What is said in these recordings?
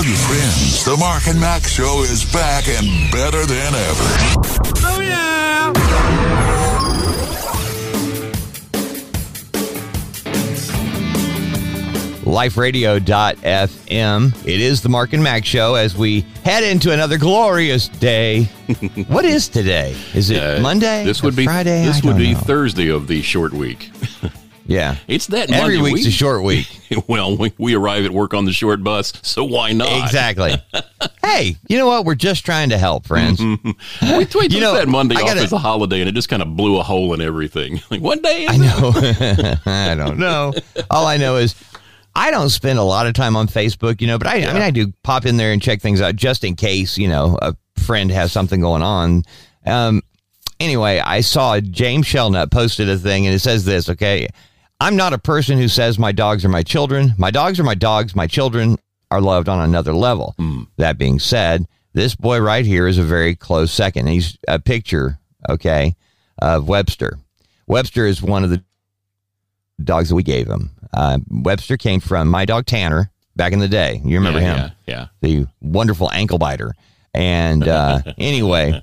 Tell your friends the Mark and Mack Show is back and better than ever. Oh, yeah. liferadio.fm. It is the Mark and Mack show as we head into another glorious day. what is today? Is it Uh, Monday? This would be Friday. This I would be know. Thursday of the short week. Yeah. It's that Every Monday week's a short week. well, we, we arrive at work on the short bus, so why not? Exactly. hey, you know what? We're just trying to help, friends. We, we You know, that Monday I off gotta- as a holiday, and it just kind of blew a hole in everything. Like, what day I know. I don't know. All I know is I don't spend a lot of time on Facebook, you know, but I, I mean, I do pop in there and check things out just in case, you know, a friend has something going on. Um, anyway, I saw James Shelnut posted a thing and it says this, okay. I'm not a person who says my dogs are my children. My dogs are my dogs. My children are loved on another level. That being said, this boy right here is a very close second. He's a picture, okay, of Webster. Webster is one of the dogs that we gave him. Uh, Webster came from my dog Tanner back in the day. You remember yeah, him? Yeah, the wonderful ankle biter. And uh, anyway,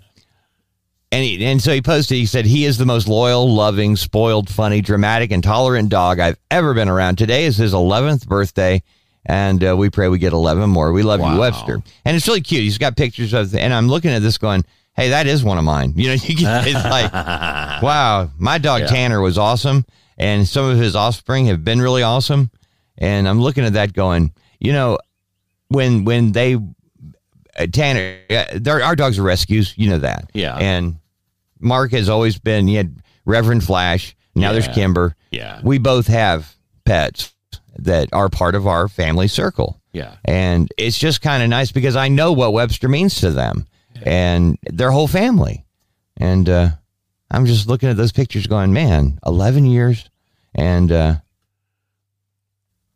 and he, and so he posted. He said he is the most loyal, loving, spoiled, funny, dramatic, and tolerant dog I've ever been around. Today is his 11th birthday, and uh, we pray we get 11 more. We love you, Webster. And it's really cute. He's got pictures of, and I'm looking at this going, "Hey, that is one of mine." You know, you get, it's like, wow, my dog Yeah. Tanner was awesome, and some of his offspring have been really awesome. And I'm looking at that going, you know, when when they uh, Tanner, uh, our dogs are rescues, you know that. Yeah. And Mark has always been. He had Reverend Flash. Now there's Kimber. yeah, We both have pets that are part of our family circle. yeah. And it's just kind of nice because I know what Webster means to them and their whole family. And uh, I'm just looking at those pictures going, man, 11 years. And uh,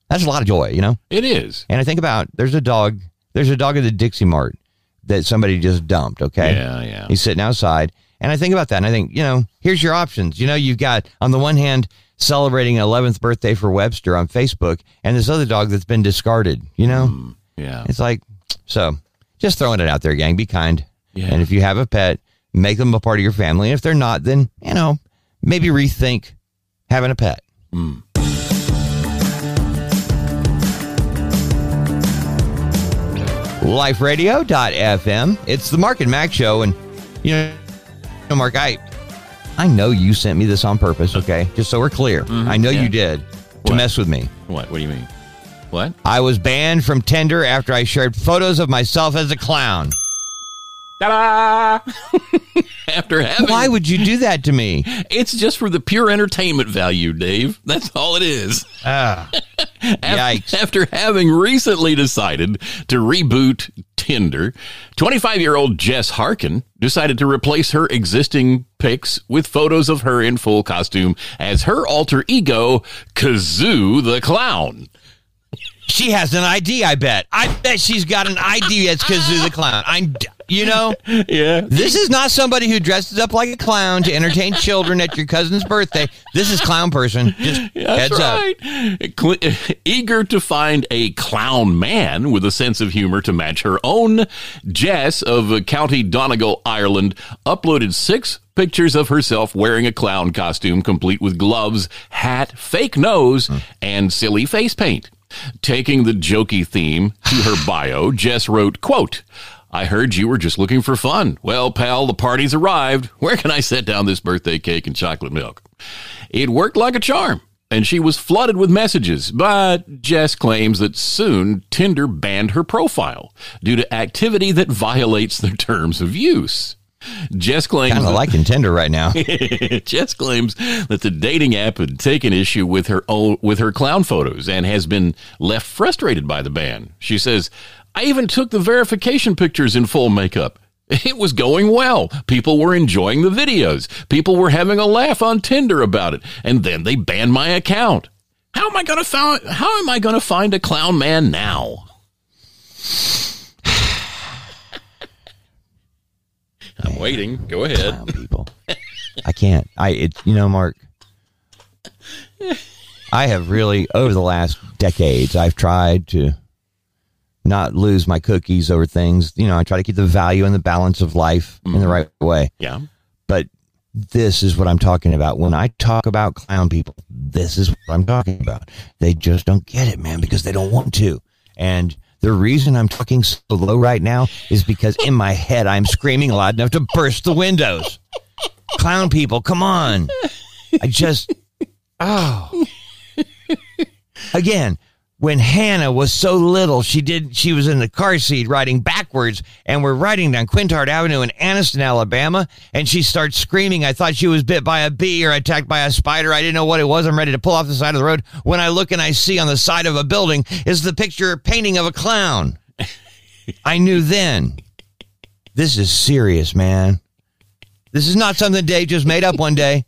that's a lot of joy, you know? It is. And I think about there's a dog, there's a dog at the Dixie Mart that somebody just dumped, okay? Yeah, yeah. He's sitting outside. And I think about that and I think, you know, here's your options. You know, you've got on the one hand celebrating 11th birthday for Webster on Facebook and this other dog that's been discarded, you know? Mm, yeah. It's like, so just throwing it out there, gang. Be kind. Yeah. And if you have a pet, make them a part of your family. And if they're not, then, you know, maybe rethink having a pet. Mm. LifeRadio.fm. It's the Mark and Mack show. And, you know, Mark, I, I know you sent me this on purpose, okay? Just so we're clear. Mm-hmm. I know yeah. you did to What? mess with me. What? What do you mean? What? I was banned from Tinder after I shared photos of myself as a clown. Ta-da! After having, Why would you do that to me? it's just for the pure entertainment value, Dave. That's all it is. Ah, Af- Yikes. After having recently decided to reboot Tinder, 25 year old Jess Harkin decided to replace her existing pics with photos of her in full costume as her alter ego, Kazoo the Clown. she has an ID, I bet. I bet she's got an ID that's Kazoo the Clown. I'm, you know, Yeah. this is not somebody who dresses up like a clown to entertain children at your cousin's birthday. This is clown person. Just heads up. right. Cle- Eager to find a clown man with a sense of humor to match her own, Jess of County Donegal, Ireland, uploaded six pictures of herself wearing a clown costume complete with gloves, hat, fake nose, and silly face paint. Taking the jokey theme to her bio, Jess wrote, quote, I heard you were just looking for fun. Well, pal, the party's arrived. Where can I set down this birthday cake and chocolate milk? It worked like a charm, and she was flooded with messages. But Jess claims that soon Tinder banned her profile due to activity that violates their terms of use. Jess claims Kind of that- liking Tinder right now. Jess claims that the dating app had taken issue with her own, with her clown photos and has been left frustrated by the ban. She says, "I even took the verification pictures in full makeup. It was going well. People were enjoying the videos. People were having a laugh on Tinder about it, and then they banned my account. How am I going to find how am I going to find a clown man now?" I'm waiting. Go ahead. Clown people. I can't. I it you know, Mark. I have really over the last decades I've tried to not lose my cookies over things. You know, I try to keep the value and the balance of life in the mm-hmm. right way. Yeah. But this is what I'm talking about. When I talk about clown people, this is what I'm talking about. They just don't get it, man, because they don't want to. And the reason I'm talking so low right now is because in my head I'm screaming loud enough to burst the windows. Clown people, come on. I just, oh. Again, when Hannah was so little, she did she was in the car seat riding backwards, and we're riding down Quintard Avenue in Anniston, Alabama, and she starts screaming. I thought she was bit by a bee or attacked by a spider. I didn't know what it was. I'm ready to pull off the side of the road. When I look and I see on the side of a building is the picture painting of a clown. I knew then. This is serious, man. This is not something Dave just made up one day.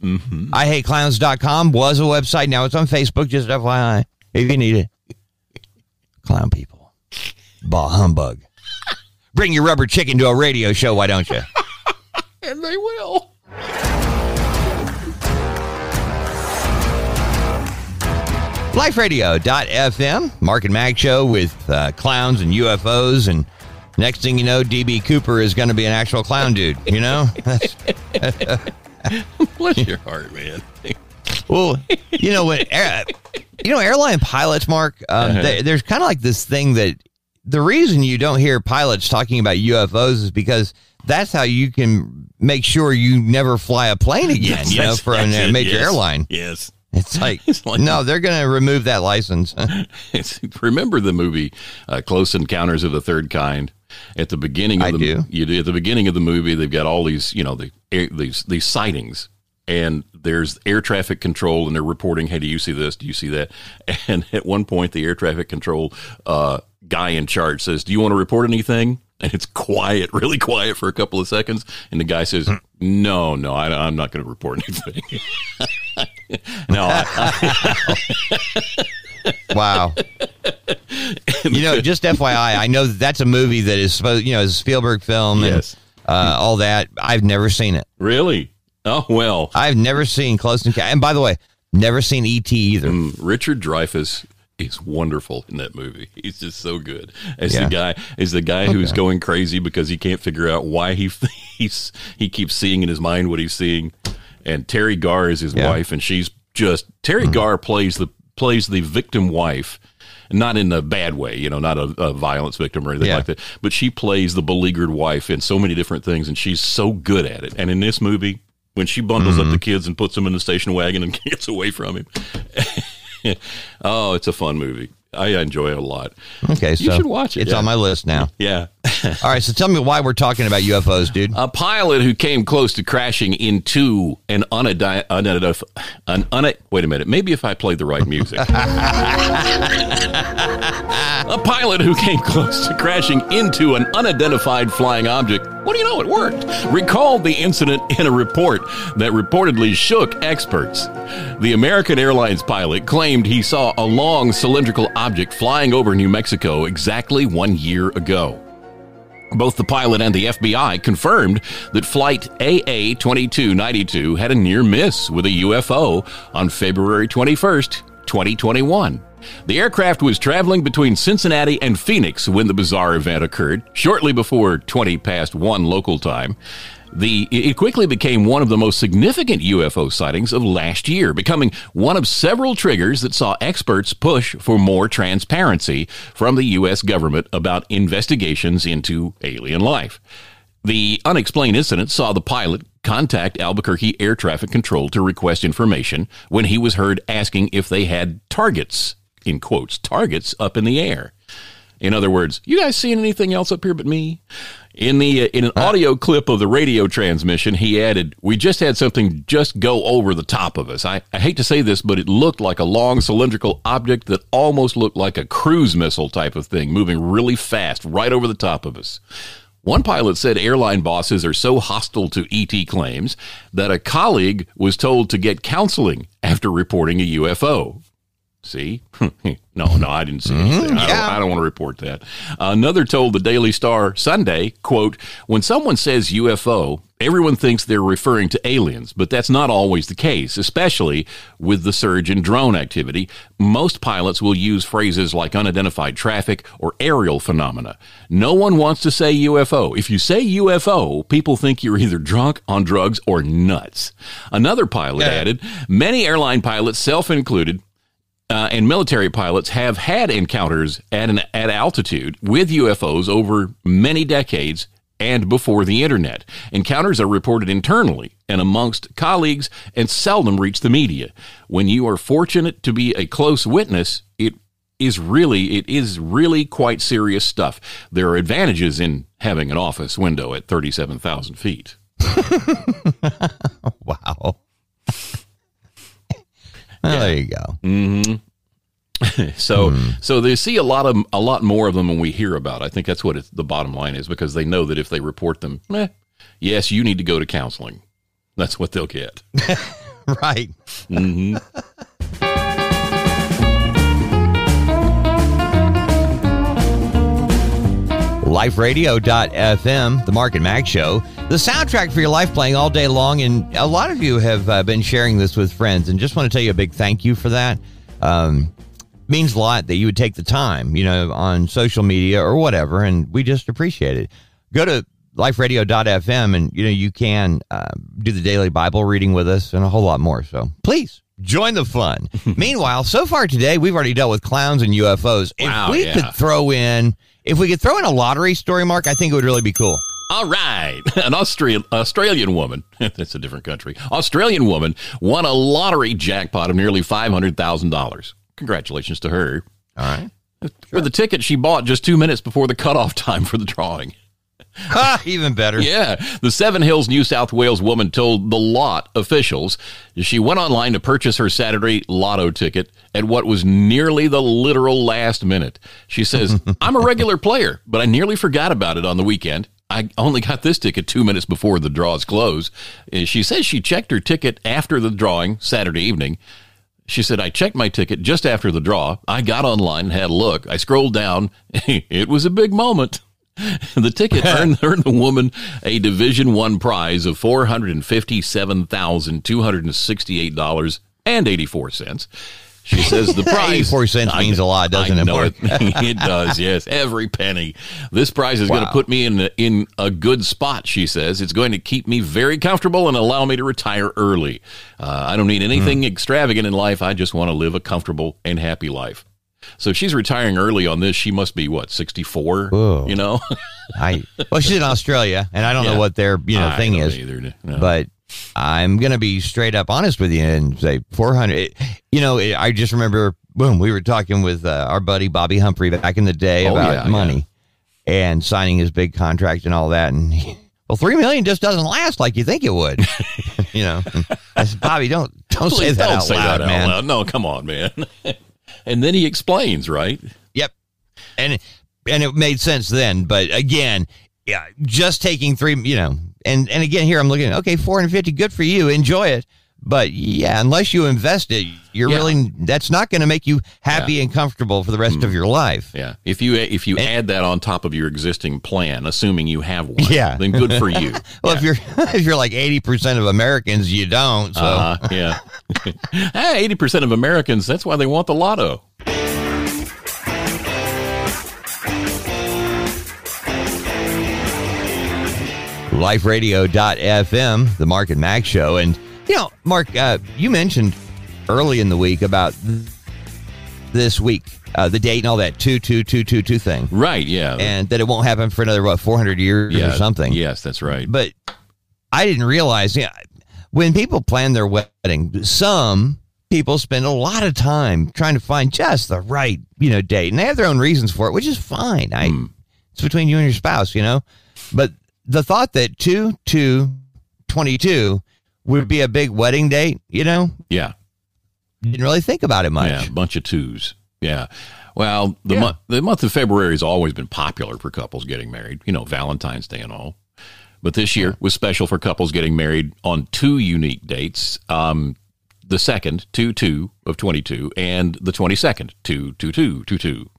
Mm-hmm. I hate clowns.com was a website. Now it's on Facebook, just FYI if you need it. Clown people. Bah humbug. Bring your rubber chicken to a radio show, why don't you? and they will. LifeRadio.fm, Mark and Mack show with uh, clowns and UFOs. And next thing you know, DB Cooper is going to be an actual clown dude, you know? Bless your heart, man. well, you know, what? You know, airline pilots, Mark, um, Uh-huh. they, there's kind of like this thing that the reason you don't hear pilots talking about UFOs is because that's how you can make sure you never fly a plane again, you know, for a major yes. airline. Yes. It's like, It's like- no, they're going to remove that license. Remember the movie uh, Close Encounters of the Third Kind? At the beginning of I the do. you do- at the beginning of the movie, they've got all these you know the these these sightings, and there's air traffic control, and they're reporting, "Hey, do you see this? Do you see that?" And at one point, the air traffic control uh, guy in charge says, "Do you want to report anything?" And it's quiet, really quiet for a couple of seconds, and the guy says, "No, no, I, I'm not going to report anything." no, I, wow. you know, just FYI, I know that's a movie that is supposed, you know, is a Spielberg film and uh, all that. I've never seen it. really? Oh well, I've never seen Close Encounter. And by the way, never seen ET either. Mm, Richard Dreyfuss is wonderful in that movie. He's just so good as Yeah. the guy is the guy who's going crazy because he can't figure out why he he's he keeps seeing in his mind what he's seeing. And Teri Garr is his Yeah. wife, and she's just Teri Garr plays the plays the victim wife. Not in a bad way, you know, not a, a violence victim or anything Yeah. like that. But she plays the beleaguered wife in so many different things, and she's so good at it. And in this movie, when she bundles Mm-hmm. up the kids and puts them in the station wagon and gets away from him, oh, it's a fun movie. I enjoy it a lot. Okay, so you should watch it, It's yeah. on my list now. Yeah. All right, so tell me why we're talking about UFOs, dude. A pilot who came close to crashing into an unidentified, unidentified, an un- wait a minute, maybe if I played the right music. A pilot who came close to crashing into an unidentified flying object, what do you know, it worked, recalled the incident in a report that reportedly shook experts. The American Airlines pilot claimed he saw a long cylindrical object flying over New Mexico exactly one year ago. Both the pilot and the FBI confirmed that Flight AA 2292 had a near miss with a UFO on February 21st, 2021. The aircraft was traveling between Cincinnati and Phoenix when the bizarre event occurred, shortly before 20 past 1 local time. The, it quickly became one of the most significant UFO sightings of last year, becoming one of several triggers that saw experts push for more transparency from the U.S. government about investigations into alien life. The unexplained incident saw the pilot contact Albuquerque Air Traffic Control to request information when he was heard asking if they had targets, in quotes, targets up in the air. In other words, you guys seeing anything else up here but me? In the uh, in an audio clip of the radio transmission, he added, "We just had something just go over the top of us. I, I hate to say this, but it looked like a long cylindrical object that almost looked like a cruise missile type of thing, moving really fast right over the top of us." One pilot said airline bosses are so hostile to ET claims that a colleague was told to get counseling after reporting a UFO. See? no, no, I didn't see mm-hmm. anything. I, don't. I don't want to report that. Another told the Daily Star Sunday, quote, when someone says UFO, everyone thinks they're referring to aliens, but that's not always the case, especially with the surge in drone activity. Most pilots will use phrases like unidentified traffic or aerial phenomena. No one wants to say UFO. If you say UFO, people think you're either drunk, on drugs, or nuts. Another pilot added, many airline pilots, self included, uh, and military pilots have had encounters at an at altitude with UFOs over many decades and before the internet. Encounters are reported internally and amongst colleagues and seldom reach the media. When you are fortunate to be a close witness, it is really it is really quite serious stuff. There are advantages in having an office window at 37,000 feet. Wow. Well, There you go. So, so they see a lot of a lot more of them than we hear about. I think that's what it's, the bottom line is because they know that if they report them, eh, yes, you need to go to counseling. That's what they'll get. Right. LifeRadio.fm, the Mark and Mack Show, the soundtrack for your life playing all day long. And a lot of you have uh, been sharing this with friends, and just want to tell you a big thank you for that. Um, means a lot that you would take the time, you know, on social media or whatever, and we just appreciate it. Go to liferadio.fm and you know you can uh, do the daily Bible reading with us and a whole lot more. So please join the fun. Meanwhile, so far today we've already dealt with clowns and UFOs. If Wow, we yeah. could throw in, if we could throw in a lottery story, Mark, I think it would really be cool. All right. An Australian Australian woman, that's a different country. Australian woman won a lottery jackpot of nearly $500,000. Congratulations to her. All right. For the ticket she bought just 2 minutes before the cutoff time for the drawing. Even better. Yeah. The Seven Hills, New South Wales woman told the lot officials she went online to purchase her Saturday lotto ticket at what was nearly the literal last minute. She says, I'm a regular player, but I nearly forgot about it on the weekend. I only got this ticket two minutes before the draws close. She says she checked her ticket after the drawing Saturday evening. She said, I checked my ticket just after the draw. I got online and had a look. I scrolled down. it was a big moment. The ticket earned, earned the woman a Division One prize of four hundred and fifty-seven thousand two hundred and sixty-eight dollars and eighty-four cents. She says the prize 84 cents means a lot, doesn't I it, know Mark? It, it does, yes, every penny. This prize is going to put me in a, in a good spot. She says it's going to keep me very comfortable and allow me to retire early. Uh, I don't need anything Hmm. extravagant in life. I just want to live a comfortable and happy life. So if she's retiring early on this. She must be what sixty four. You know, I well, she's in Australia, and I don't Yeah. know what their you know I thing is. either, no. but I'm gonna be straight up honest with you and say 400. You know, it, I just remember, boom, we were talking with uh, our buddy Bobby Humphrey back in the day Oh, about yeah, money and signing his big contract and all that, and he, well, three million just doesn't last like you think it would. you know, I said, Bobby, don't don't say that don't out say loud, that man. out loud. No, come on, man. And then he explains, right? Yep. And and it made sense then, but again, yeah, just taking three, you know, and and again here I'm looking, okay, 450 good for you, enjoy it. But yeah, unless you invest it, you're Yeah. really that's not going to make you happy and comfortable for the rest of your life. Yeah. If you if you add that on top of your existing plan, assuming you have one, Yeah. then good for you. Well, if you're if you're like 80% of Americans, you don't. So Uh, yeah. Eighty percent of Americans. That's why they want the lotto. liferadio.fm, the Mark and Mack show. And, you know, Mark, uh, you mentioned early in the week about this week, uh, the date and all that 22222 thing, Right. Yeah. and that it won't happen for another, what, 400 years yeah, or something. Yes, that's right. But I didn't realize, yeah, when people plan their wedding, some people spend a lot of time trying to find just the right, you know, date. And they have their own reasons for it, which is fine. I, Hmm. It's between you and your spouse, you know? But the thought that 2 2 22 would be a big wedding date, you know, yeah. didn't really think about it much. Yeah. A bunch of twos. Yeah. Well, the Yeah. month the month of February has always been popular for couples getting married. You know, Valentine's Day and all. But this year was special for couples getting married on two unique dates. Um, the second, 2 2 of 22, and the 22nd, 2 2 2 2 2.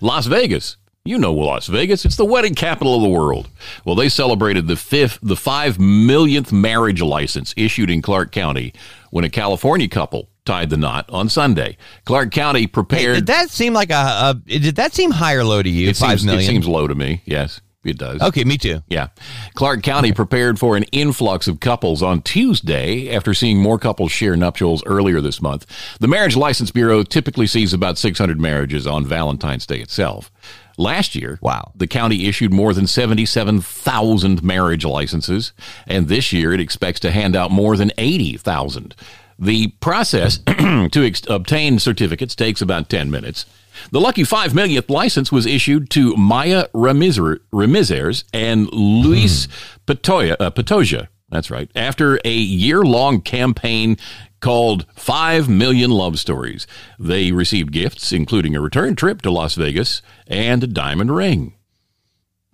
Las Vegas. You know Las Vegas. It's the wedding capital of the world. Well, they celebrated the fifth, the five millionth marriage license issued in Clark County when a California couple tied the knot on Sunday. Clark County Hey, prepared. did that seem like a, a? Did that seem high or low to you? it, Five seems, million. it seems low to me. Yes, it does. okay, me too. Yeah. Clark County prepared for an influx of couples on Tuesday after seeing more couples share nuptials earlier this month. The Marriage License Bureau typically sees about 600 marriages on Valentine's Day itself. Last year, Wow. the county issued more than 77,000 marriage licenses, and this year it expects to hand out more than 80,000. The process to ex- obtain certificates takes about 10 minutes. The lucky 5 millionth license was issued to Maya Ramizer, Ramizers and Luis Patoya, uh, Patoja. That's right. After a year long campaign called 5 Million Love Stories, they received gifts, including a return trip to Las Vegas and a diamond ring.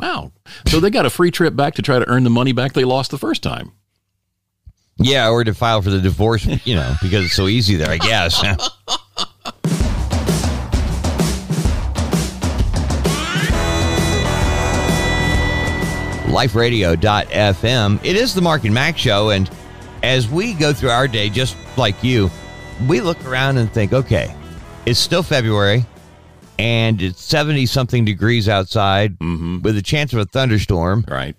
Wow. So they got a free trip back to try to earn the money back they lost the first time. Yeah, or to file for the divorce, you know, because it's so easy there, I guess. liferadio.fm. It is the Mark and Mack show. And as we go through our day, just like you, we look around and think, okay, it's still February and it's 70 something degrees outside mm-hmm. with a chance of a thunderstorm Right.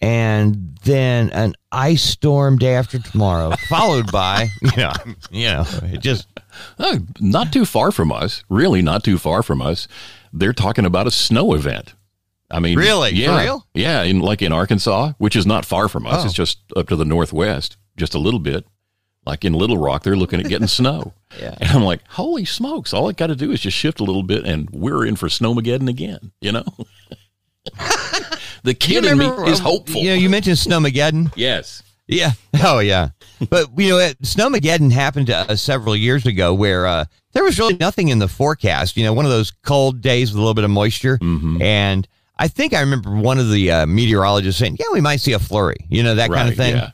and then an ice storm day after tomorrow, followed by, you know, you know, it just Oh, not too far from us. Really, not too far from us. They're talking about a snow event. I mean, Really? For Yeah, real? yeah. In like in Arkansas, which is not far from us. Oh. It's just up to the northwest, just a little bit. Like in Little Rock, they're looking at getting snow. Yeah. And I'm like, holy smokes! All I got to do is just shift a little bit, and we're in for snowmageddon again. You know. the kid in me is hopeful. You know, you mentioned Snowmageddon. yes. Yeah. Oh, yeah. But, you know, it- Snowmageddon happened to us several years ago where uh, there was really nothing in the forecast. You know, one of those cold days with a little bit of moisture. Mm-hmm. And I think I remember one of the uh, meteorologists saying, yeah, we might see a flurry, you know, that kind of thing. yeah.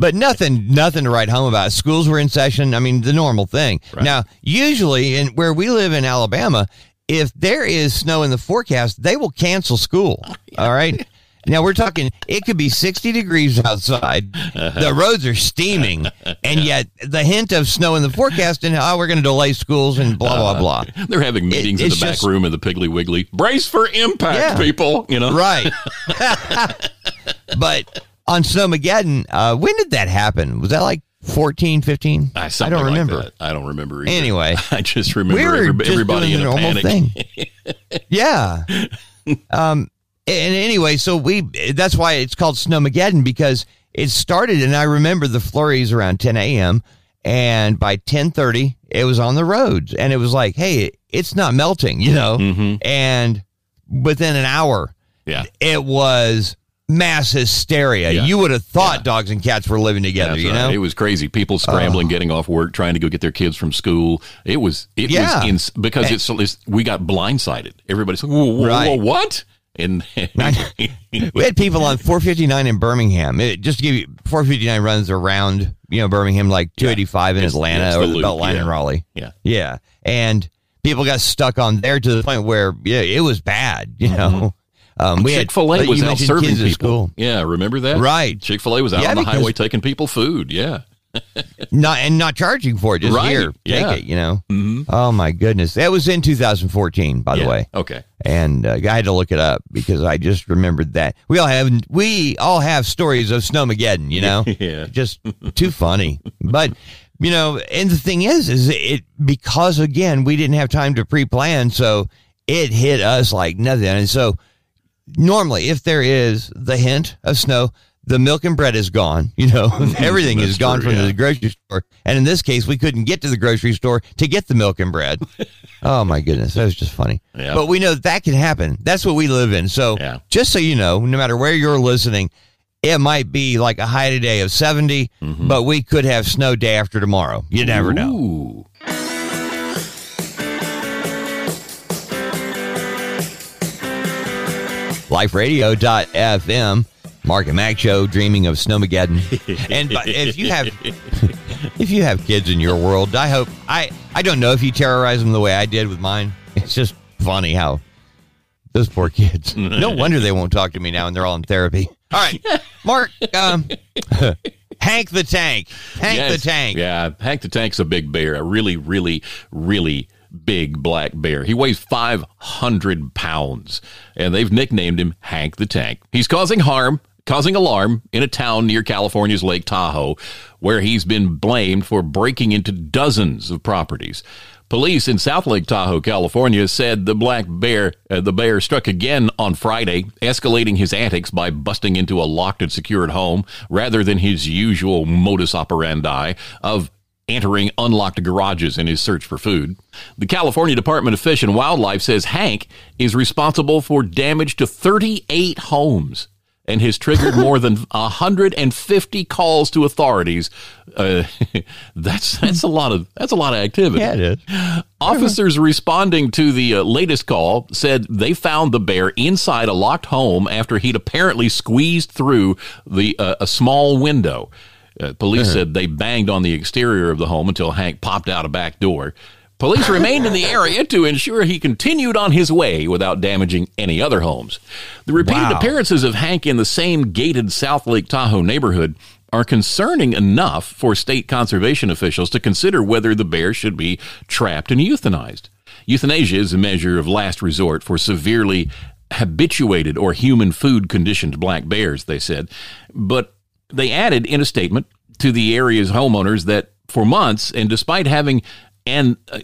but nothing, nothing to write home about. Schools were in session. I mean, the normal thing. Right. Now, usually, in where we live in Alabama, if there is snow in the forecast, they will cancel school. All right. Now we're talking. It could be sixty degrees outside. The roads are steaming, and yet the hint of snow in the forecast, and oh, we're going to delay schools and blah blah blah. They're having meetings in the back just- room of the Piggly Wiggly. Brace for impact, Yeah. people. You know, Right. but on Snowmageddon, uh, when did that happen? Was that like 14, 15? Ah, I don't remember. I don't remember. Either. Anyway, I just remember we every- just everybody in a panic. thing. yeah. Um. And anyway, so we that's why it's called Snowmageddon because it started, and I remember the flurries around 10 a.m. and by 10:30 it was on the roads, and it was like, hey, it's not melting, you know. Mhm. And within an hour, Yeah, it was mass hysteria. Yeah. You would have thought Yeah. dogs and cats were living together, that's you right. know. Oh. it was crazy. People scrambling, getting off work, trying to go get their kids from school. It was it Yeah. was ins- because it's, it's we got blindsided. Everybody's like, whoa, whoa, whoa, what? And We had people on 459 in Birmingham. It, just to give you 459 runs around, you know, Birmingham like 285 in It's- Atlanta or the Beltline in yeah. Raleigh. yeah, Yeah, and people got stuck on there to the point where yeah, it was bad. You know, um, we had- Chick Fil A was out serving people. school, Yeah, remember that? Right. Chick Fil A was out Yeah, on the highway taking people food. Yeah, not and not charging for it. Just Right, here, take yeah. it. You know. Mhm. Oh my goodness, that was in 2014, by yeah. the way. Okay. and uh, I had to look it up because I just remembered that we all have we all have stories of Snowmageddon, you know, Yeah. just too funny. But you know, and the thing is, is it because again we didn't have time to pre-plan, so it hit us like nothing. And so normally, if there is the hint of snow. The milk and bread is gone. You know, everything is gone true, from yeah. the grocery store. And in this case, we couldn't get to the grocery store to get the milk and bread. oh my goodness, that was just funny. Yeah. But we know that, that can happen. That's what we live in. So Yeah. just so you know, no matter where you're listening, it might be like a high today of 70, mm-hmm. but we could have snow day after tomorrow. You never know. Ooh. LifeRadio.fm. Mark and Mack Show, dreaming of Snowmageddon. and if you have if you have kids in your world, I hope I I don't know if you terrorize them the way I did with mine. It's just funny how those poor kids. No wonder they won't talk to me now, and they're all in therapy. All right, Mark. Um, Hank the Tank. Hank Yes. the Tank. Yeah, Hank the Tank's a big bear, a really, really, really big black bear. He weighs 500 pounds, and they've nicknamed him Hank the Tank. He's causing harm, causing alarm in a town near California's Lake Tahoe, where he's been blamed for breaking into dozens of properties. Police in South Lake Tahoe, California, said the black bear, uh, the bear struck again on Friday, escalating his antics by busting into a locked and secured home rather than his usual modus operandi of entering unlocked garages in his search for food. The California Department of Fish and Wildlife says Hank is responsible for damage to 38 homes and has triggered more than 150 calls to authorities. Uh, that's that's a lot of that's a lot of activity. Yeah, it is. Officers responding to the uh, latest call said they found the bear inside a locked home after he'd apparently squeezed through the uh, a small window. Uh, police said they banged on the exterior of the home until Hank popped out a back door. Police remained in the area to ensure he continued on his way without damaging any other homes. The repeated Wow. appearances of Hank in the same gated South Lake Tahoe neighborhood are concerning enough for state conservation officials to consider whether the bear should be trapped and euthanized. Euthanasia is a measure of last resort for severely habituated or human food conditioned black bears, they said. But they added in a statement to the area's homeowners that for months, and despite having and uh,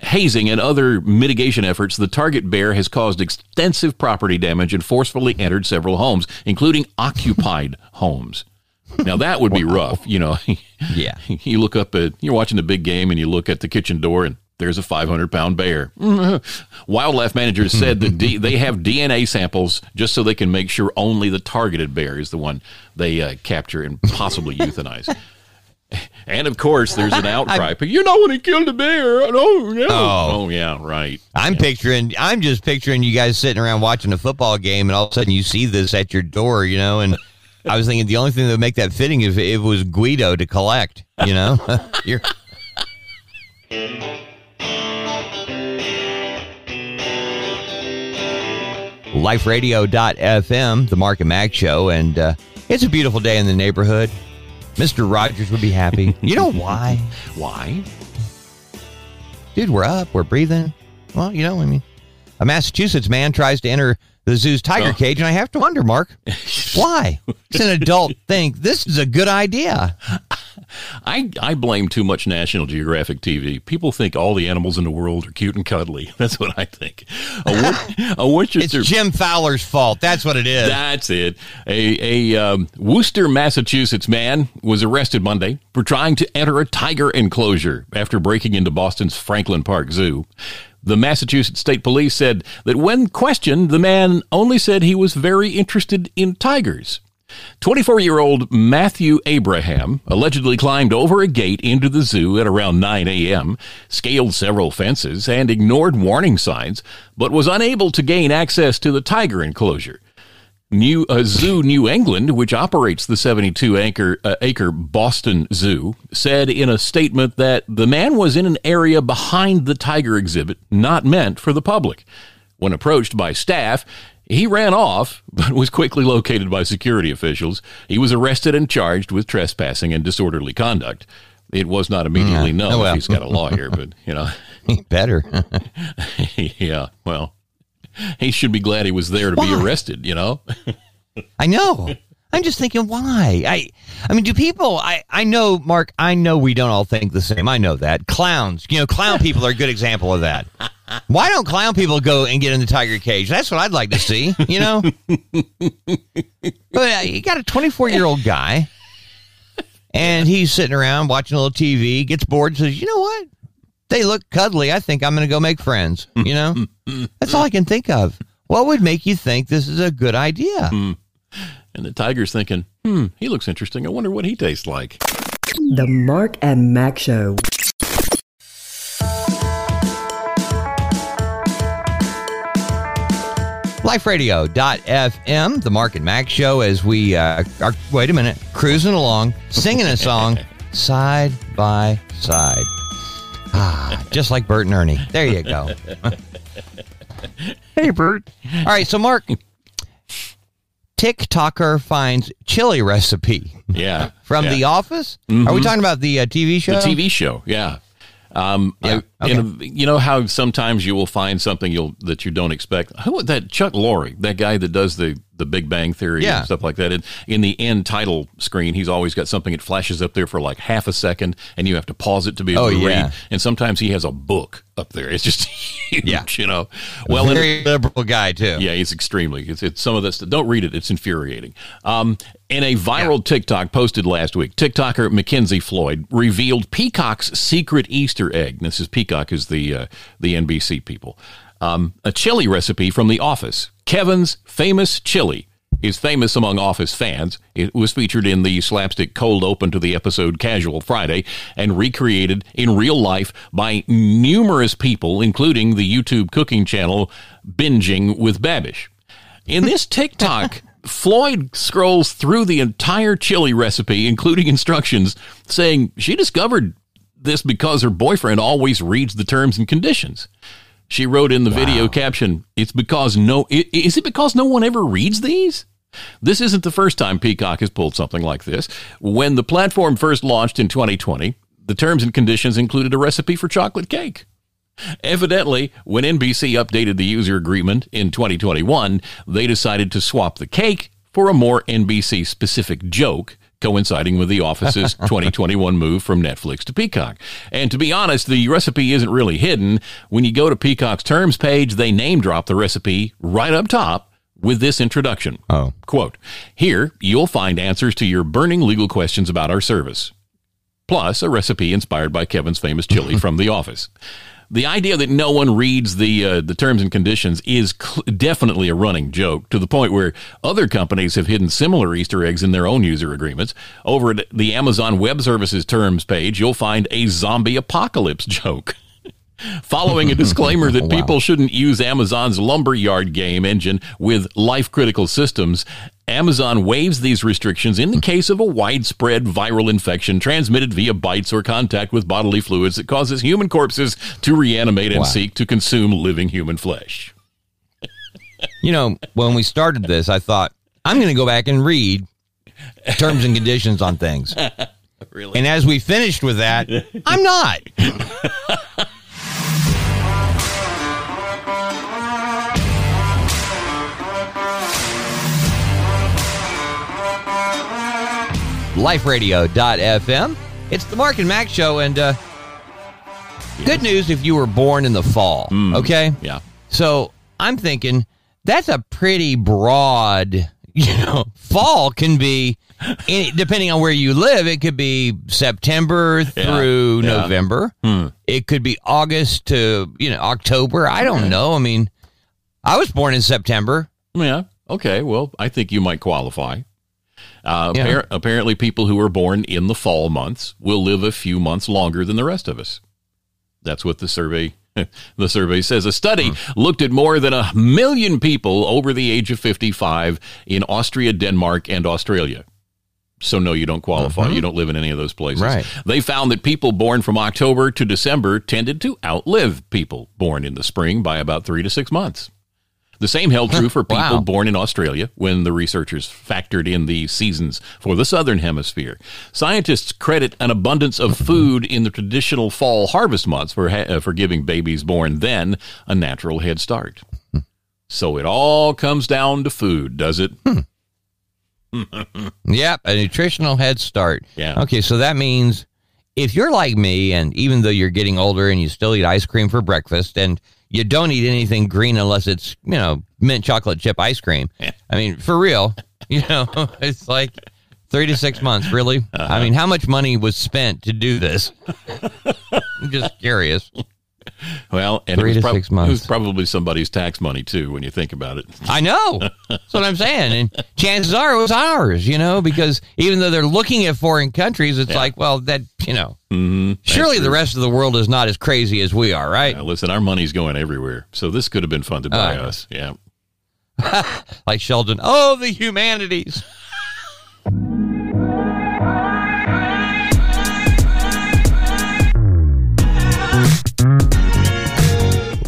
hazing and other mitigation efforts, the target bear has caused extensive property damage and forcefully entered several homes, including occupied homes. Now that would be rough, you know. Yeah. you look up at you're watching the big game and you look at the kitchen door and there's a 500 pound bear. Wildlife managers said that D, they have DNA samples just so they can make sure only the targeted bear is the one they uh, capture and possibly euthanize. And of course, there's an outcry. But you know when he killed a bear? Oh, no. Oh. oh yeah, right. I'm picturing. I'm just picturing you guys sitting around watching a football game, and all of a sudden you see this at your door. You know, and I was thinking the only thing that would make that fitting is if it was Guido to collect. You know, you're. LifeRadio.fm, the Mark and Mack show, and uh, it's a beautiful day in the neighborhood. Mr. Rogers would be happy. You know why? Why? dude, we're up, we're breathing. Well, you know, I mean, a Massachusetts man tries to enter the zoo's tiger Oh. cage, and I have to wonder, Mark, why? It's an adult thing. This is a good idea. I, I blame too much National Geographic TV. People think all the animals in the world are cute and cuddly. That's what I think. A, Wor- a It's Jim Fowler's fault. That's what it is. That's it. A, a um, Worcester, Massachusetts man was arrested Monday for trying to enter a tiger enclosure after breaking into Boston's Franklin Park Zoo. The Massachusetts State Police said that when questioned, the man only said he was very interested in tigers. 24 year old Matthew Abraham allegedly climbed over a gate into the zoo at around 9 a.m., scaled several fences, and ignored warning signs, but was unable to gain access to the tiger enclosure. New uh, Zoo New England, which operates the 72 acre, uh, acre Boston Zoo, said in a statement that the man was in an area behind the tiger exhibit not meant for the public. When approached by staff, he ran off, but was quickly located by security officials. He was arrested and charged with trespassing and disorderly conduct. It was not immediately mm, oh, known Oh, well. if he's got a lawyer, but you know, Better. yeah, well, he should be glad he was there to be arrested. You know. I know. I'm just thinking, why? I, I mean, do people? I, I know, Mark. I know we don't all think the same. I know that clowns. You know, clown people are a good example of that. Why don't clown people go and get in the tiger cage? That's what I'd like to see. You know, but uh, you got a 24 year old guy, and he's sitting around watching a little TV, gets bored, and says, "You know what? They look cuddly. I think I'm going to go make friends." You know, that's all I can think of. What would make you think this is a good idea? And the tiger's thinking, hmm, he looks interesting. I wonder what he tastes like. The Mark and Mack Show. liferadio.fm, the Mark and Mack show, as we uh, are, wait a minute, cruising along, singing a song. side by side. Ah, just like Bert and Ernie. There you go. hey, Bert. All right, so Mark, TikToker finds chili recipe Yeah. from yeah. The Office. Are we talking about the uh, TV show? The TV show, yeah. Um, Yeah, I- in a- you know how sometimes you will find something you'll that you don't expect. Who that Chuck Lorre, that guy that does the the Big Bang Theory Yeah. and stuff like that. In, in the end title screen, he's always got something that flashes up there for like half a second, and you have to pause it to be able Oh, to yeah. read. And sometimes he has a book up there. It's just huge, Yeah. you know. Well, Very liberal guy too. yeah, he's extremely. It's, it's some of this. Don't read it. It's infuriating. Um, in a viral TikTok posted last week, TikToker Mackenzie Floyd revealed Peacock's secret Easter egg. This is Peacock is the uh, the NBC people. Um, a chili recipe from The Office. Kevin's famous chili is famous among Office fans. It was featured in the slapstick cold open to the episode Casual Friday and recreated in real life by numerous people, including the YouTube cooking channel Binging with Babish. In this TikTok, Floyd scrolls through the entire chili recipe, including instructions, saying she discovered this because her boyfriend always reads the terms and conditions. She wrote in the video caption, "It's because no is it because no one ever reads these?" This isn't the first time Peacock has pulled something like this. When the platform first launched in 2020, the terms and conditions included a recipe for chocolate cake. Evidently, when NBC updated the user agreement in 2021, they decided to swap the cake for a more NBC specific joke, coinciding with The Office's 2021 move from Netflix to Peacock. And to be honest, the recipe isn't really hidden. When you go to Peacock's terms page, they name drop the recipe right up top with this introduction. Oh. Quote, here you'll find answers to your burning legal questions about our service plus a recipe inspired by Kevin's famous chili from The Office. The idea that no one reads the uh, the terms and conditions is cl- definitely a running joke to the point where other companies have hidden similar Easter eggs in their own user agreements. Over at the Amazon Web Services terms page, you'll find a zombie apocalypse joke. Following a disclaimer that people shouldn't use Amazon's lumberyard game engine with life critical systems, Amazon waives these restrictions in the case of a widespread viral infection transmitted via bites or contact with bodily fluids that causes human corpses to reanimate and Wow. seek to consume living human flesh. You know, when we started this, I thought I'm going to go back and read terms and conditions on things. Really? And as we finished with that, I'm not. LifeRadio.fm. It's the Mark and Mack show, and uh, good news if you were born in the fall. Okay, Yeah. so I'm thinking that's a pretty broad, you know, fall can be, any, depending on where you live, it could be September through yeah. November. It could be August to, you know, October. I don't know. I mean, I was born in September. Yeah. Okay. Well, I think you might qualify. Uh, Yeah. appar- apparently, people who are born in the fall months will live a few months longer than the rest of us. That's what the survey the survey says. A study looked at more than a million people over the age of 55 in Austria, Denmark, and Australia. So no, you don't qualify. You don't live in any of those places. Right. They found that people born from October to December tended to outlive people born in the spring by about three to six months. The same held true for people Wow. born in Australia when the researchers factored in the seasons for the southern hemisphere. Scientists credit an abundance of food in the traditional fall harvest months for ha- uh, for giving babies born then a natural head start. So it all comes down to food, does it? Yep, a nutritional head start. Yeah. Okay, so that means if you're like me, and even though you're getting older and you still eat ice cream for breakfast, and you don't eat anything green unless it's you know mint chocolate chip ice cream. I mean, for real, you know, it's like three to six months. Really, I uh-huh. mean, how much money was spent to do this? I'm just curious. Well, and Three it was, to prob- six it was probably somebody's tax money too when you think about it. I know. That's what I'm saying. And chances are it was ours, you know, because even though they're looking at foreign countries, it's like, well, that, you know, Mm-hmm. surely the rest of the world is not as crazy as we are, right? Now, listen, our money's going everywhere, so this could have been funded by Uh, us. Yeah. Like Sheldon, oh, the humanities.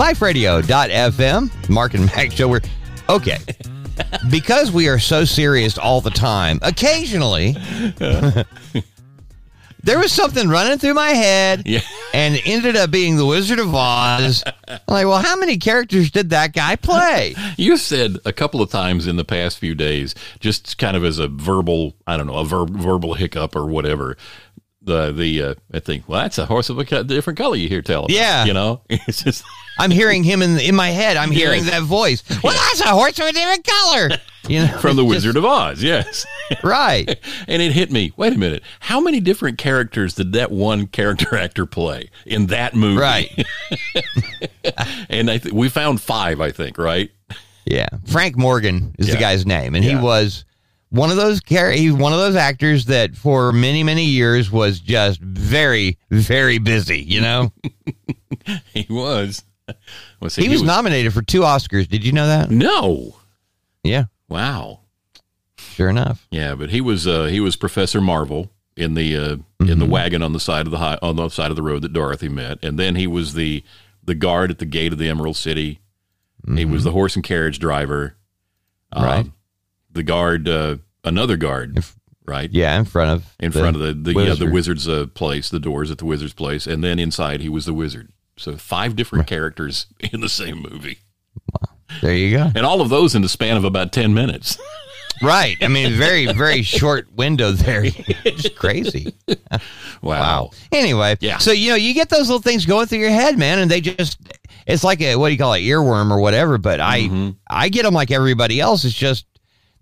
liferadio.fm, Mark and Mack show. We're okay. because we are so serious all the time, occasionally there was something running through my head Yeah. and ended up being the Wizard of Oz. I'm like, well, how many characters did that guy play? You said a couple of times in the past few days, just kind of as a verbal, I don't know, a ver- verbal hiccup or whatever. The the uh, I think, well, that's a horse of a different color you hear tell. about, Yeah. you know, it's just I'm hearing him in in my head. I'm hearing Yes. that voice. Well, that's a horse of a different color. You know, from the Wizard of Oz. Yes, right? and it hit me. Wait a minute, how many different characters did that one character actor play in that movie? Right. and I th- we found five, I think. Right. Yeah. Frank Morgan is the guy's name, and he was one of those he's one of those actors that for many many years was just very very busy. You know, He was. Well, see, he was nominated for two Oscars. Did you know that? No. Yeah, Wow. sure enough. Yeah, but he was uh, he was Professor Marvel in the uh, in the wagon on the side of the high, on the side of the road that Dorothy met, and then he was the the guard at the gate of the Emerald City. He was the horse and carriage driver. Um, Right. The guard, uh, another guard, right? Yeah, in front of In front of the the, yeah, the wizard's uh, place, the doors at the wizard's place, and then inside he was the wizard. So five different characters in the same movie, There you go. and all of those in the span of about ten minutes. Right. I mean, very very short window there. It's crazy. Wow. Anyway, Yeah. So you know, you get those little things going through your head, man, and they just it's like a what do you call it, earworm or whatever. But I Mm-hmm. I get them like everybody else. It's just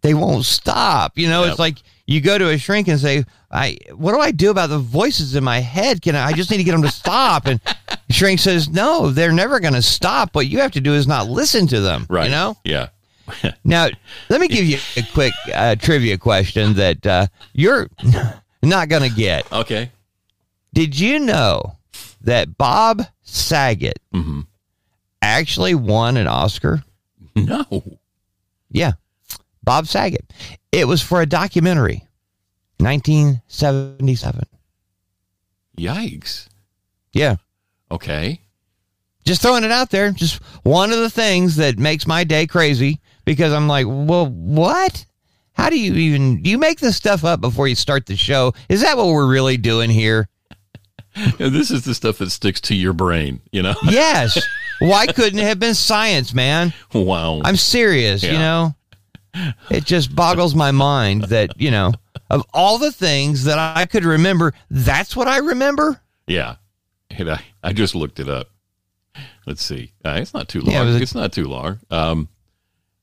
they won't stop. You know, Yep. it's like you go to a shrink and say, "I what do I do about the voices in my head? Can I? I just need to get them to stop." And the shrink says, "No, they're never going to stop. What you have to do is not listen to them." Right. You know. Yeah. Now, let me give you a quick uh, trivia question that uh, you're not going to get. Okay. Did you know that Bob Saget Mm-hmm. actually won an Oscar? No. Yeah, Bob Saget. It was for a documentary, 1977. Yikes. Yeah, Okay. just throwing it out there. Just one of the things that makes my day crazy because I'm like, well, what? How do you even do you make this stuff up before you start the show? Is that what we're really doing here? This is the stuff that sticks to your brain, you know? Yes. Why couldn't it have been science, man? Wow. I'm serious, you know? It just boggles my mind that, you know, of all the things that I could remember, that's what I remember? yeah. And I, I just looked it up. Let's see. Uh, it's not too long. Yeah, it a- it's not too long. Um,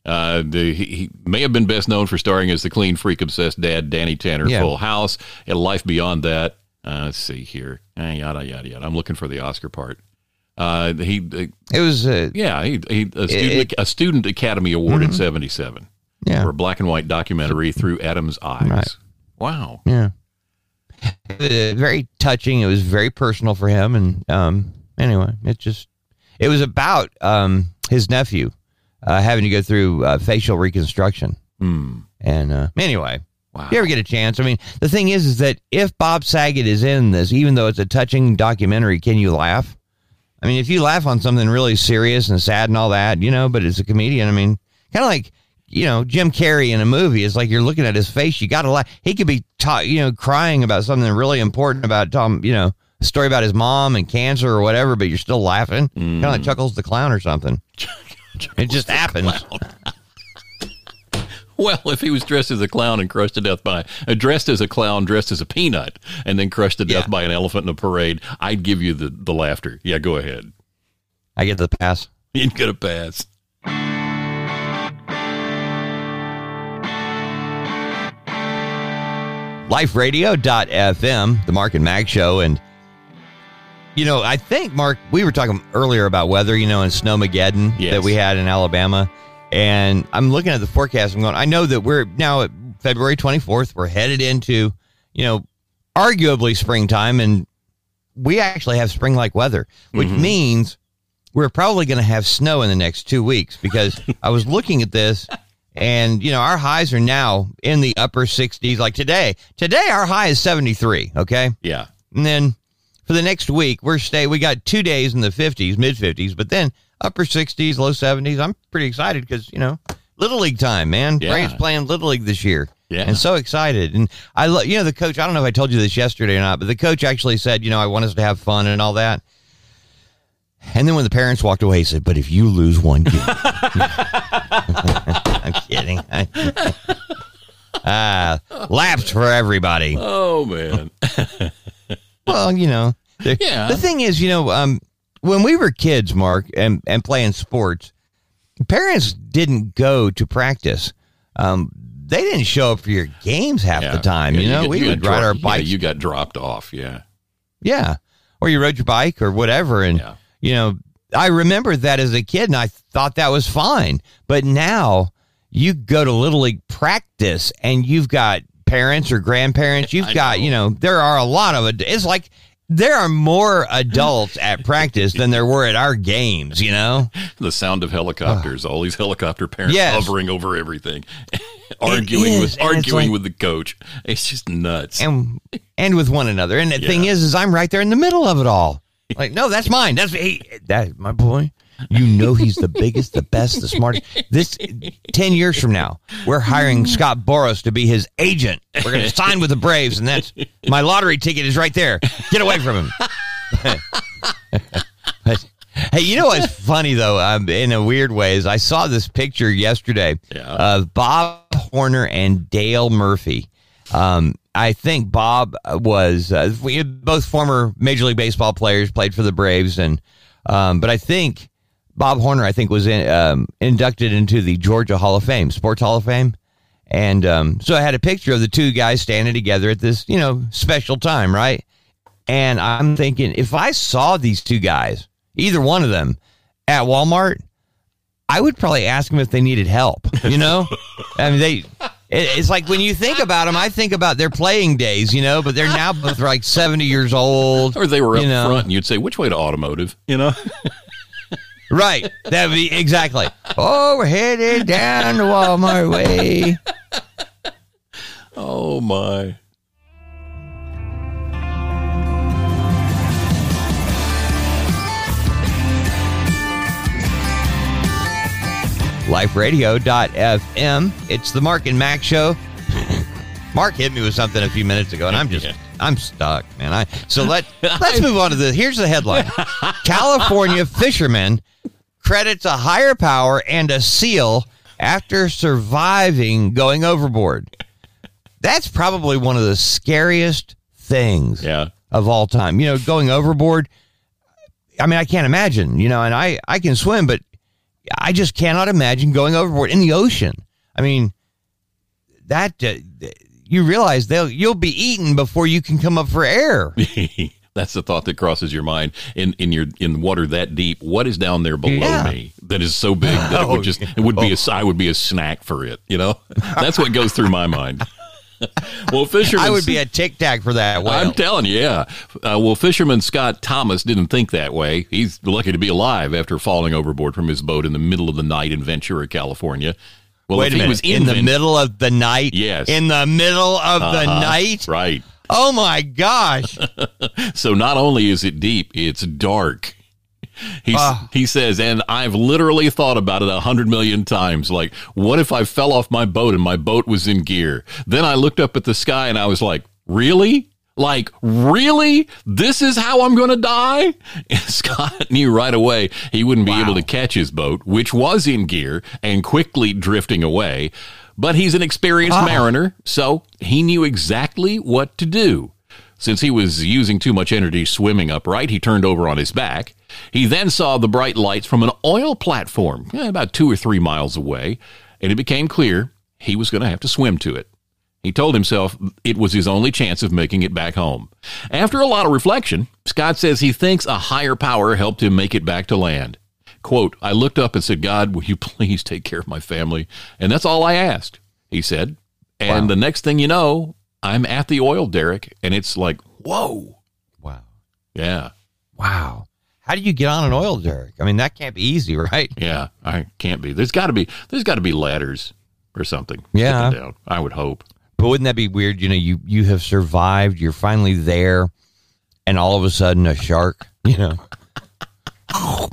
uh, the, he, he may have been best known for starring as the clean freak obsessed dad, Danny Tanner, Yeah. Full House, and Life Beyond That. Uh, let's see here. Uh, yada, yada, yada. I'm looking for the Oscar part. Uh, he, uh, It was, yeah, he, he a, student, it- a student Academy Award in 77 yeah. for a black and white documentary through Adam's eyes. Right. Wow. Yeah. Very touching. It was very personal for him. And um, anyway, it just, it was about um, his nephew uh, having to go through uh, facial reconstruction. Hmm. And uh, anyway, Wow. if you ever get a chance, I mean, the thing is, is that if Bob Saget is in this, even though it's a touching documentary, can you laugh? I mean, if you laugh on something really serious and sad and all that, you know, but it's a comedian, I mean, kind of like, you know, Jim Carrey in a movie, it's like you're looking at his face, you got to laugh. He could be, ta- you know, crying about something really important about Tom, you know, a story about his mom and cancer or whatever, but you're still laughing. Kind of like Chuckles the Clown or something. it just happens. Well, if he was dressed as a clown and crushed to death by, uh, dressed as a clown, dressed as a peanut, and then crushed to death Yeah. by an elephant in a parade, I'd give you the, the laughter. Yeah, go ahead. I get the pass. You'd get a pass. liferadio.fm, the Mark and Mack show. And, you know, I think, Mark, we were talking earlier about weather, you know, and Snowmageddon Yes. that we had in Alabama. And I'm looking at the forecast. I'm going, I know that we're now at February 24th. We're headed into, you know, arguably springtime. And we actually have spring like weather, which mm-hmm. means we're probably going to have snow in the next two weeks because I was looking at this and, you know, our highs are now in the upper 60s. Like today, today our high is 73. Okay. Yeah. And then for the next week, we're stay. We got two days in the 50s, mid 50s, but then upper 60s, low 70s. I'm pretty excited because, you know, Little League time, man. Yeah. Braves playing Little League this year. Yeah. And so excited. And I love, you know, the coach, I don't know if I told you this yesterday or not, but the coach actually said, you know, I want us to have fun and all that. And then when the parents walked away, he said, but if you lose one game. Kidding. Ah, laps for everybody. Oh man. Well, you know, the, Yeah. the thing is, you know, um, when we were kids, Mark, and, and playing sports, parents didn't go to practice. Um, they didn't show up for your games half Yeah. the time. Yeah, you know, got- we got would ride our yeah, bikes. you got dropped off. Yeah. Yeah. Or you rode your bike or whatever. And, Yeah. you know, I remember that as a kid and I thought that was fine. But now you go to Little League practice and you've got parents or grandparents. You've I got, know. you know, there are a lot of it. It's like there are more adults at practice than there were at our games, you know? The sound of helicopters, all these helicopter parents Yes. hovering over everything, arguing is, with arguing like- with the coach. It's just nuts. And and with one another. And the thing is, is I'm right there in the middle of it all. Like, no, that's mine. That's he, that my boy. You know he's the biggest, the best, the smartest. This ten years from now, we're hiring Scott Boras to be his agent. We're going to sign with the Braves, and that's my lottery ticket is right there. Get away from him. But, hey, you know what's funny though? Um, in a weird way, is I saw this picture yesterday Yeah. of Bob Horner and Dale Murphy. Um, I think Bob was uh, we both former Major League Baseball players, played for the Braves, and um, but I think Bob Horner, I think, was in, um, inducted into the Georgia Hall of Fame, Sports Hall of Fame. And um, so I had a picture of the two guys standing together at this, you know, special time, right? And I'm thinking, if I saw these two guys, either one of them, at Walmart, I would probably ask them if they needed help. You know, I mean, they. it- It's like when you think about them, I think about their playing days, you know, but they're now both like 70 years old. or they were up you know. front, and you'd say, "Which way to automotive?" You know. Right. That would be exactly. Oh, we're headed down the Walmart way. oh my. liferadio.fm. It's the Mark and Mack show. Mark hit me with something a few minutes ago, and I'm just I'm stuck, man. I so let let's move on to the here's the headline. California fisherman credits a higher power and a seal after surviving going overboard. That's probably one of the scariest things Yeah. of all time. You know, going overboard. I mean, I can't imagine. You know, and I I can swim, but I just cannot imagine going overboard in the ocean. I mean, that uh, you realize they'll you'll be eaten before you can come up for air. That's the thought that crosses your mind in in your in water that deep. What is down there below Yeah. me that is so big that it Oh, would just it would be a I would be a snack for it. You know, that's what goes through my mind. well, fisherman, I would be a tic tac for that whale. I'm telling you, yeah. Uh, well, fisherman Scott Thomas didn't think that way. He's lucky to be alive after falling overboard from his boat in the middle of the night in Ventura, California. Well, Wait if a he minute. was in the Ven- middle of the night. Yes. In the middle of the Uh-huh. night. right? Oh my gosh. So not only is it deep, it's dark. He's, Ah. he says, and I've literally thought about it a hundred million times. Like, what if I fell off my boat and my boat was in gear? Then I looked up at the sky and I was like, really? Like, really? This is how I'm going to die? And Scott knew right away he wouldn't be able to catch his boat, which was in gear and quickly drifting away. But he's an experienced mariner, so he knew exactly what to do. Since he was using too much energy swimming upright, he turned over on his back. He then saw the bright lights from an oil platform eh, about two or three miles away, and it became clear he was going to have to swim to it. He told himself it was his only chance of making it back home. After a lot of reflection, Scott says he thinks a higher power helped him make it back to land. Quote, I looked up and said, God, will you please take care of my family? And that's all I asked, he said. And the next thing you know, I'm at the oil derrick, and it's like, whoa. wow. Yeah. Wow. How do you get on an oil derrick? I mean, that can't be easy, right? Yeah. I can't be. There's got to be, there's got to be ladders or something. Yeah. Down, I would hope. But wouldn't that be weird? You know, you you have survived. You're finally there, and all of a sudden, a shark. You know,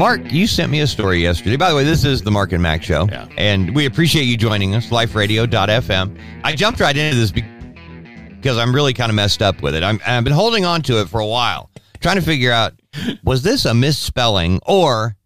Mark, you sent me a story yesterday. By the way, this is the Mark and Mack show. Yeah. And we appreciate you joining us, liferadio.fm. I jumped right into this because I'm really kind of messed up with it. I'm, I've been holding on to it for a while, trying to figure out was this a misspelling or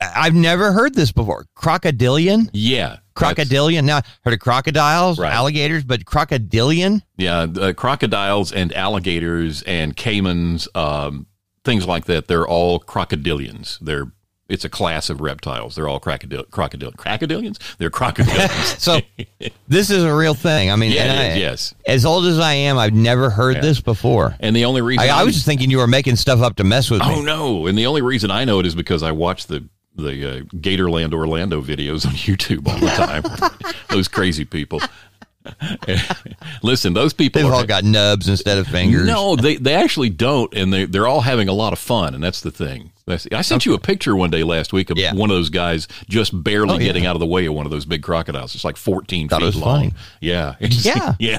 I've never heard this before. Crocodilian? Yeah. Crocodilian. Now, I heard of crocodiles, Right. alligators, but crocodilian? Yeah, uh, crocodiles and alligators and caimans, um, things like that. They're all crocodilians. They're it's a class of reptiles. They're all crocodile crocodile crocodilians. They're crocodilians. So this is a real thing. I mean, Yeah, I- yes. As old as I am, I've never heard this before. and the only reason I, I was just thinking you were making stuff up to mess with oh me. Oh no, and the only reason I know it is because I watch the the uh, Gatorland Orlando videos on YouTube all the time. those crazy people. Listen, those people They've are, all got nubs instead of fingers. No, they they actually don't, and they they're all having a lot of fun, and that's the thing. I sent you a picture one day last week of Yeah. one of those guys just barely Oh, yeah. getting out of the way of one of those big crocodiles. It's like fourteen Thought it feet long. Yeah, Yeah. yeah.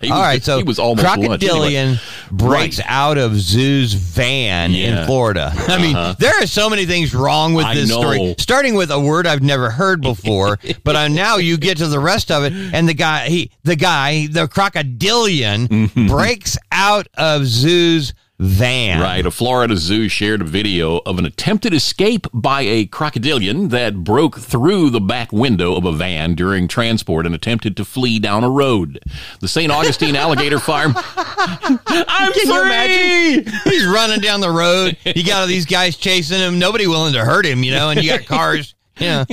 he All right, so he was almost lunch. Anyway, crocodilian breaks Right. out of zoo's van in Florida. I mean, uh-huh. there are so many things wrong with this story. Starting with a word I've never heard before, but I, now you get to the rest of it, and the guy, he, the guy, the crocodilian mm-hmm. breaks out of zoo's van. Right. A Florida zoo shared a video of an attempted escape by a crocodilian that broke through the back window of a van during transport and attempted to flee down a road. The St. Augustine Alligator Farm. I'm Can free! He's running down the road. You got all these guys chasing him. Nobody willing to hurt him, you know. And you got cars. You know,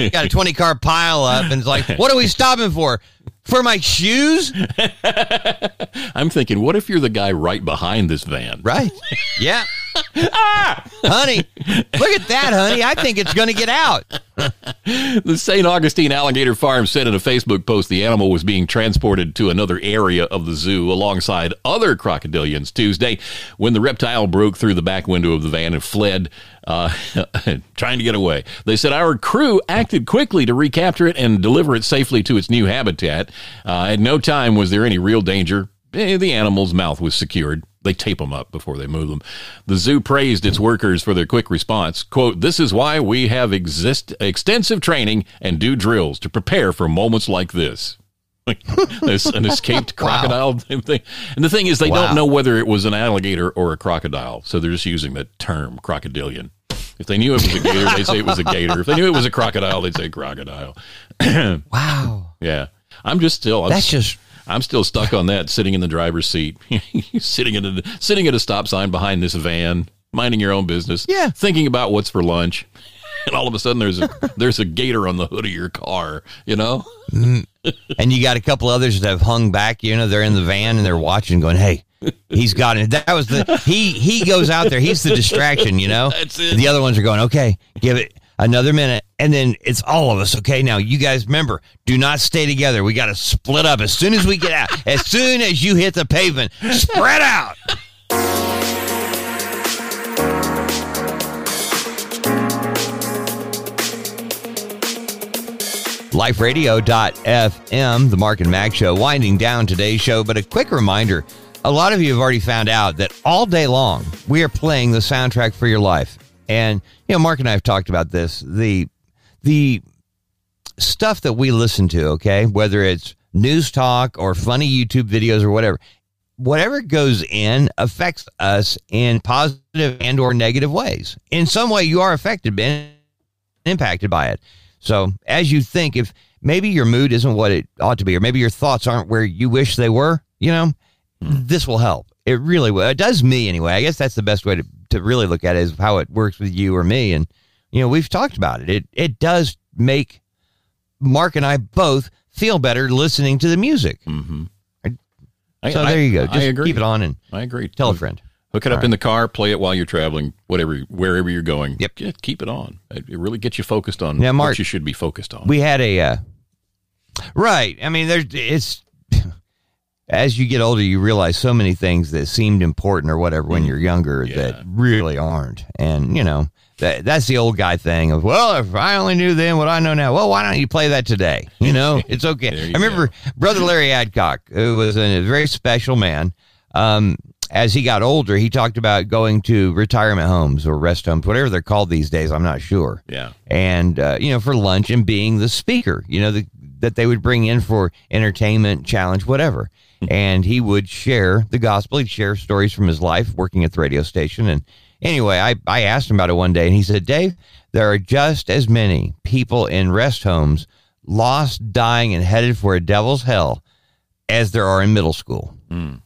you got a twenty car pile up, and it's like, what are we stopping for? For my shoes? I'm thinking, what if you're the guy right behind this van? Right. Yeah. Honey, look at that, honey. I think it's going to get out. The St. Augustine Alligator Farm said in a Facebook post the animal was being transported to another area of the zoo alongside other crocodilians Tuesday when the reptile broke through the back window of the van and fled, uh, trying to get away. They said our crew acted quickly to recapture it and deliver it safely to its new habitat. Uh, at no time was there any real danger. Eh, The animal's mouth was secured. They tape them up before they move them. The zoo praised its workers for their quick response. Quote, This is why we have exist- extensive training and do drills to prepare for moments like this. There's an escaped crocodile thing. And the thing is, they Wow. don't know whether it was an alligator or a crocodile. So they're just using the term crocodilian. If they knew it was a gator, they'd say it was a gator. If they knew it was a crocodile, they'd say crocodile. Wow. Yeah. I'm just still. I'm That's just I'm still stuck on that, sitting in the driver's seat, sitting at a sitting at a stop sign behind this van, minding your own business, Yeah. thinking about what's for lunch, and all of a sudden there's a there's a gator on the hood of your car, you know? Mm. and you got a couple others that have hung back. You know, they're in the van and they're watching, going, "Hey, he's got it." That was the he. He goes out there. He's the distraction. You know, That's it. The other ones are going, "Okay, give it another minute," and then it's all of us. Okay, now you guys remember, do not stay together. We got to split up as soon as we get out. As soon as you hit the pavement, spread out. liferadio.fm, the Mark and Mack Show, winding down today's show. But a quick reminder a lot of you have already found out that all day long we are playing the soundtrack for your life. And, you know, Mark and I have talked about this. The, the stuff that we listen to, okay, whether it's news talk or funny YouTube videos or whatever, whatever goes in affects us in positive and or negative ways. In some way, you are affected and impacted by it. So as you think, if maybe your mood isn't what it ought to be, or maybe your thoughts aren't where you wish they were, you know, this will help. It really will. It does me anyway. I guess that's the best way to, to really look at is how it works with you or me. And, you know, we've talked about it. It it does make Mark and I both feel better listening to the music. I, So I- there you go. I Just agree. keep it on and I agree. tell a friend. Hook it up All in the car, play it while you're traveling, whatever, wherever you're going. Yep. Keep it on. It, it really gets you focused on Now, Mark, what you should be focused on. we had a uh, right i mean there's it's as you get older you realize so many things that seemed important or whatever when you're younger Mm. Yeah. that really aren't and you know that that's the old guy thing of well if i only knew then what i know now well why don't you play that today you know it's okay i remember brother larry adcock who was a very special man um as he got older, he talked about going to retirement homes or rest homes, whatever they're called these days. I'm not sure. Yeah. And, uh, you know, for lunch and being the speaker, you know, the, that they would bring in for entertainment, challenge, whatever. And he would share the gospel. He'd share stories from his life working at the radio station. And anyway, I, I asked him about it one day and he said, Dave, there are just as many people in rest homes lost, dying, and headed for a devil's hell as there are in middle school. Mm.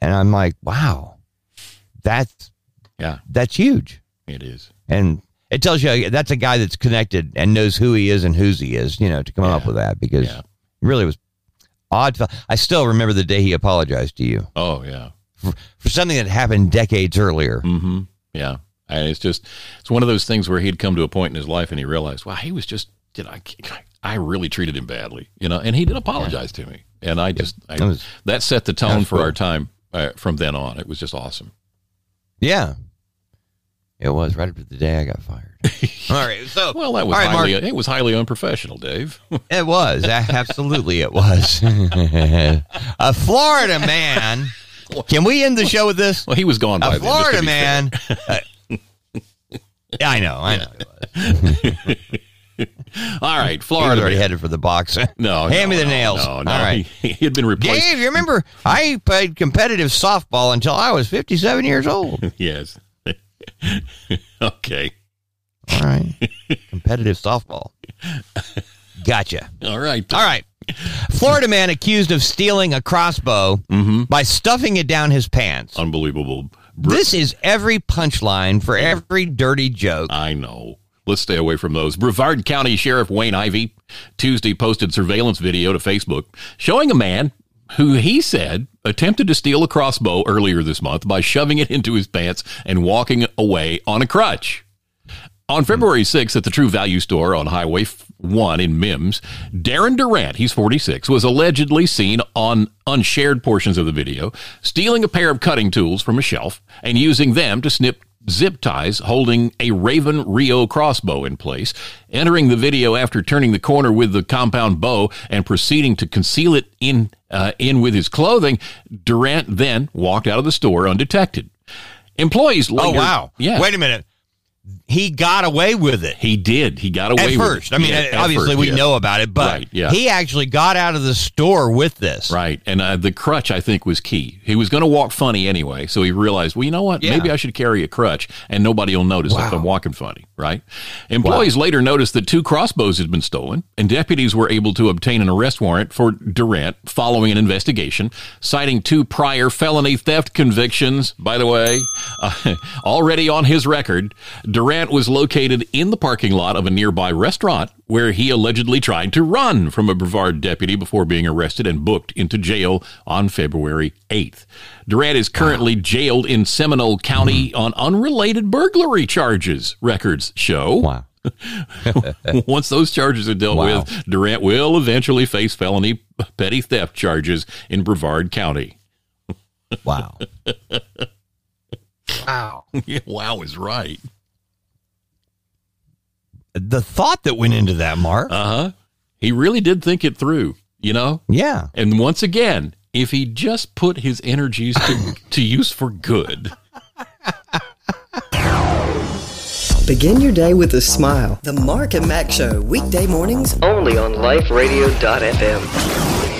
And I'm like, wow, that's Yeah, that's huge. it is. And it tells you that's a guy that's connected and knows who he is and whose he is, you know, to come up with that because Yeah. it really was odd. I still remember the day he apologized to you Oh, yeah. for, for something that happened decades earlier. Mm-hmm. Yeah. And it's just, it's one of those things where he'd come to a point in his life and he realized, wow, he was just, did I, I really treated him badly, you know, and he did apologize to me. And I just, I, That was- that set the tone for cool. our time uh, from then on. It was just awesome. Yeah. It was right after the day I got fired. All right. So, Well, that was right, highly, Mark, it was highly unprofessional, Dave. it was. Absolutely, it was. a Florida man. Can we end the show with this? well, he was gone by A then. Florida be man. uh, I know. I know. it was. All right. He Florida. already man. headed for the box. No, Hand no, me the no, nails. No, no. All right. He, he had been replaced. Dave, you remember I played competitive softball until I was 57 years old. Yes. okay. All right. competitive softball. Gotcha. All right. All right. Florida man accused of stealing a crossbow Mm-hmm. by stuffing it down his pants. Unbelievable. Br- This is every punchline for every dirty joke. I know. Let's stay away from those. Brevard County Sheriff Wayne Ivey Tuesday posted surveillance video to Facebook showing a man who he said attempted to steal a crossbow earlier this month by shoving it into his pants and walking away on a crutch. On February 6th at the True Value store on Highway 1 in Mims, Darren Durant, he's 46, was allegedly seen on unshared portions of the video stealing a pair of cutting tools from a shelf and using them to snip zip ties holding a Ravin Rio crossbow in place, entering the video after turning the corner with the compound bow and proceeding to conceal it in uh, in with his clothing. Durant then walked out of the store undetected. Employees Oh, wow. yeah, Wait a minute. He got away with it. he did. He got away At with first. it. I mean, Yeah, uh, obviously first, we know about it, but Right, yeah. he actually got out of the store with this. Right. And uh, the crutch, I think, was key. He was going to walk funny anyway. So he realized, well, you know what? Yeah. Maybe I should carry a crutch and nobody will notice if I'm walking funny. Right. Employees later noticed that two crossbows had been stolen, and deputies were able to obtain an arrest warrant for Durant following an investigation, citing two prior felony theft convictions. By the way, uh, already on his record, Durant was located in the parking lot of a nearby restaurant where he allegedly tried to run from a Brevard deputy before being arrested and booked into jail on February 8th. Durant is currently jailed in Seminole County mm-hmm. on unrelated burglary charges, records show. Wow. Once those charges are dealt Wow. with, Durant will eventually face felony petty theft charges in Brevard County. Wow. wow. Yeah, wow is right. The thought that went into that, Mark. Uh huh. He really did think it through, you know? yeah. And once again, if he just put his energies to, to use for good. Begin your day with a smile. The Mark and Mack Show, weekday mornings only on liferadio.fm.